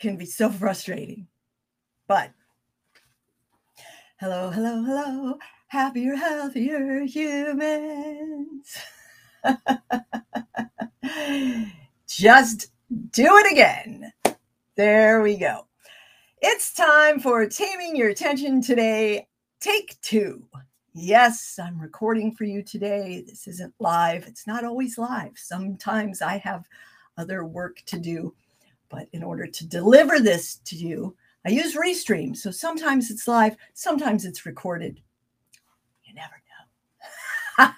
can be so frustrating. But hello, hello, hello, happier, healthier humans. Just do it again. There we go. It's time for Taming Your Attention today. Take two. Yes, I'm recording for you today. This isn't live. It's not always live. Sometimes I have other work to do. But in order to deliver this to you, I use Restream. So sometimes it's live, sometimes it's recorded. You never know.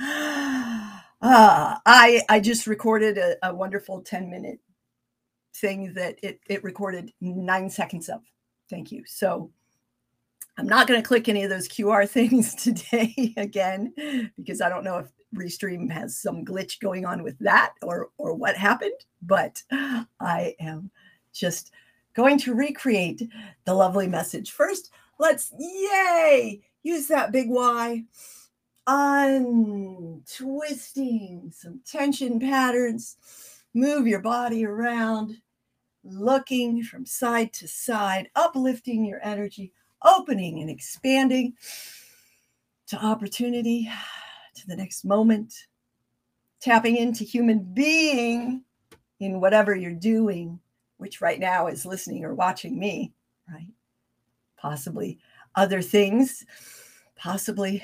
uh, I I just recorded a, a wonderful 10 minute thing that it, it recorded nine seconds of. Thank you. So I'm not going to click any of those QR things today again because I don't know if Restream has some glitch going on with that or or what happened, but I am just going to recreate the lovely message. First, let's yay, use that big Y. Untwisting some tension patterns. Move your body around, looking from side to side, uplifting your energy, opening and expanding to opportunity to the next moment, tapping into human being in whatever you're doing, which right now is listening or watching me, right? Possibly other things, possibly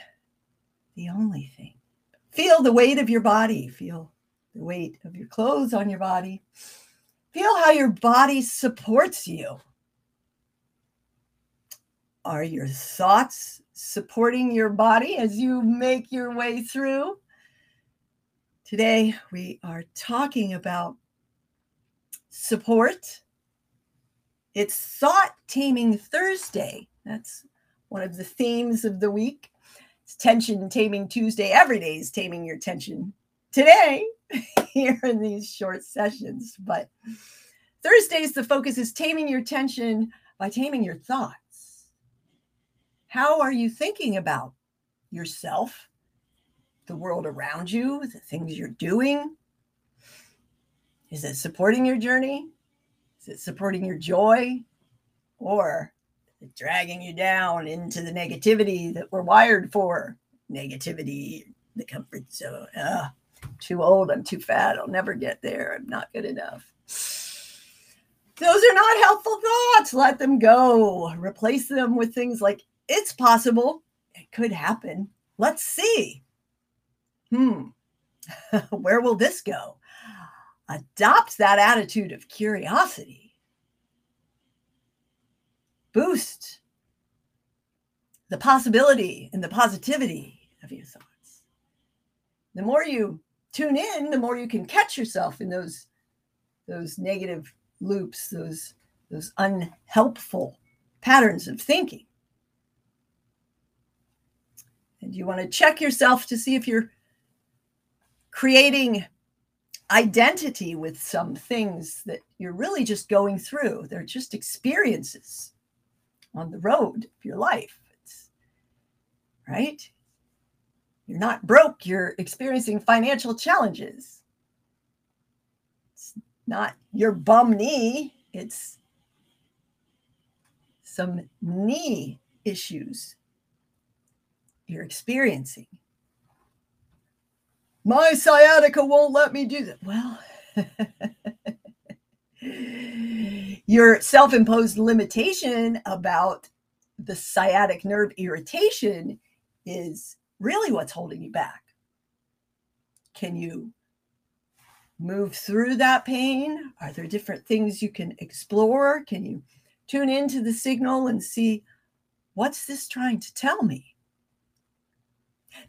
the only thing. Feel the weight of your body, feel the weight of your clothes on your body. Feel how your body supports you. Are your thoughts supporting your body as you make your way through. Today, we are talking about support. It's Thought Taming Thursday. That's one of the themes of the week. It's Tension Taming Tuesday. Every day is taming your tension. Today, here in these short sessions. But Thursdays, the focus is taming your tension by taming your thoughts. How are you thinking about yourself, the world around you, the things you're doing? Is it supporting your journey? Is it supporting your joy? Or dragging you down into the negativity that we're wired for? Negativity, the comfort zone. Uh, too old, I'm too fat, I'll never get there, I'm not good enough. Those are not helpful thoughts. Let them go. Replace them with things like it's possible. It could happen. Let's see. Hmm. Where will this go? Adopt that attitude of curiosity. Boost the possibility and the positivity of your thoughts. The more you tune in, the more you can catch yourself in those those negative loops, those those unhelpful patterns of thinking. And you want to check yourself to see if you're creating identity with some things that you're really just going through. They're just experiences on the road of your life. It's, right? You're not broke, you're experiencing financial challenges. It's not your bum knee, it's some knee issues you're experiencing. My sciatica won't let me do that. Well, your self imposed limitation about the sciatic nerve irritation is really what's holding you back. Can you move through that pain? Are there different things you can explore? Can you tune into the signal and see what's this trying to tell me?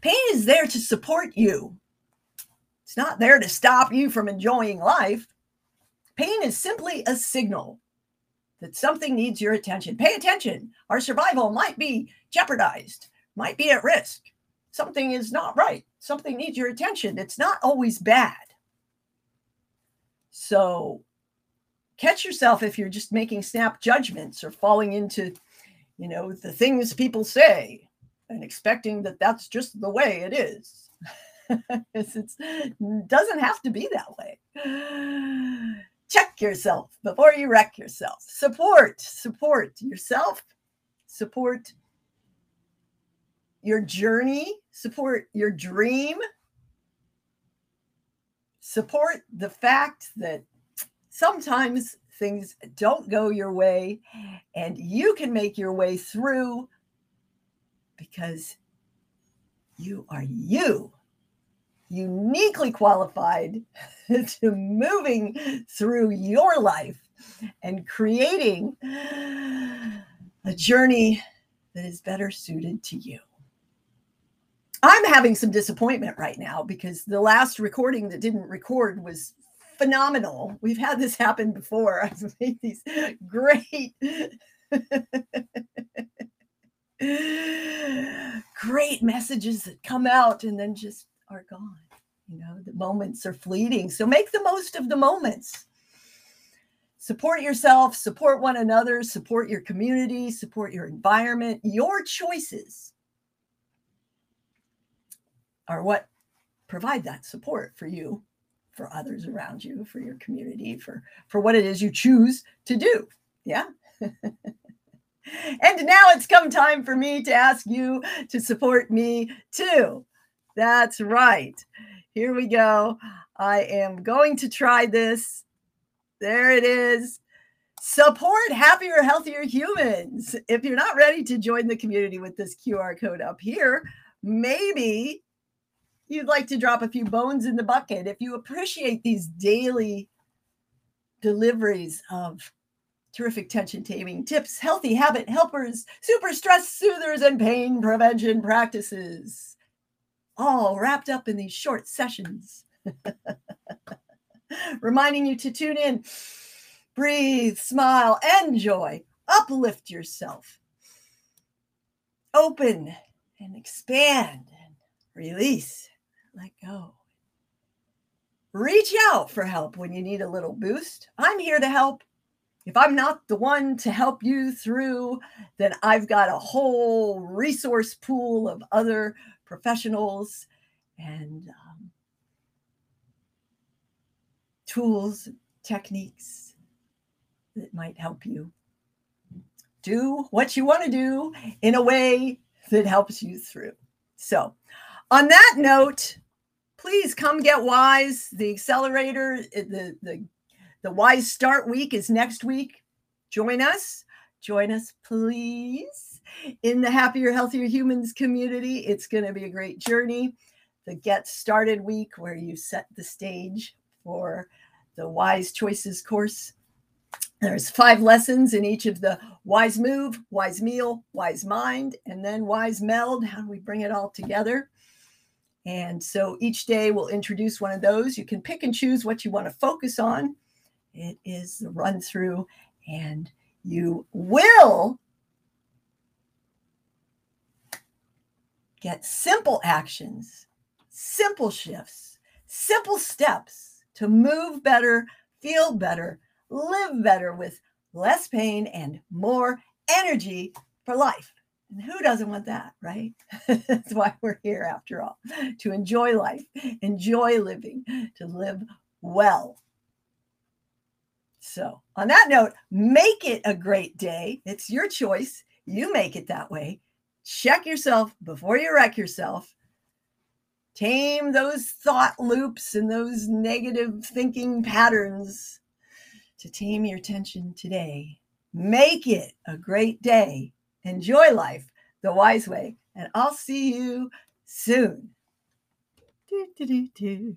Pain is there to support you. It's not there to stop you from enjoying life. Pain is simply a signal that something needs your attention. Pay attention. Our survival might be jeopardized, might be at risk. Something is not right. Something needs your attention. It's not always bad. So catch yourself if you're just making snap judgments or falling into, you know, the things people say and expecting that that's just the way it is. it doesn't have to be that way. Check yourself before you wreck yourself. Support, support yourself, support your journey, support your dream, support the fact that sometimes things don't go your way and you can make your way through because you are you uniquely qualified to moving through your life and creating a journey that is better suited to you. I'm having some disappointment right now because the last recording that didn't record was phenomenal. We've had this happen before. I've made these great great messages that come out and then just are gone. You know, the moments are fleeting. So make the most of the moments. Support yourself, support one another, support your community, support your environment. Your choices are what provide that support for you, for others around you, for your community, for for what it is you choose to do. Yeah. and now it's come time for me to ask you to support me too. That's right. Here we go. I am going to try this. There it is. Support happier, healthier humans. If you're not ready to join the community with this QR code up here, maybe you'd like to drop a few bones in the bucket. If you appreciate these daily deliveries of terrific tension taming tips, healthy habit helpers, super stress soothers, and pain prevention practices all wrapped up in these short sessions. Reminding you to tune in, breathe, smile, enjoy, uplift yourself, open and expand and release, let go. Reach out for help when you need a little boost. I'm here to help. If I'm not the one to help you through, then I've got a whole resource pool of other professionals and um, tools, techniques that might help you do what you want to do in a way that helps you through. So, on that note, please come get wise. The accelerator, eh, the the the wise start week is next week. Join us. Join us, please in the Happier, Healthier Humans community. It's going to be a great journey. The Get Started week, where you set the stage for the Wise Choices course. There's five lessons in each of the Wise Move, Wise Meal, Wise Mind, and then Wise Meld. How do we bring it all together? And so each day we'll introduce one of those. You can pick and choose what you want to focus on. It is the run through, and you will get simple actions, simple shifts, simple steps to move better, feel better, live better with less pain and more energy for life. And who doesn't want that, right? That's why we're here after all to enjoy life, enjoy living, to live well. So, on that note, make it a great day. It's your choice. You make it that way check yourself before you wreck yourself. Tame those thought loops and those negative thinking patterns to tame your tension today. Make it a great day. Enjoy life the wise way. And I'll see you soon. Do, do, do,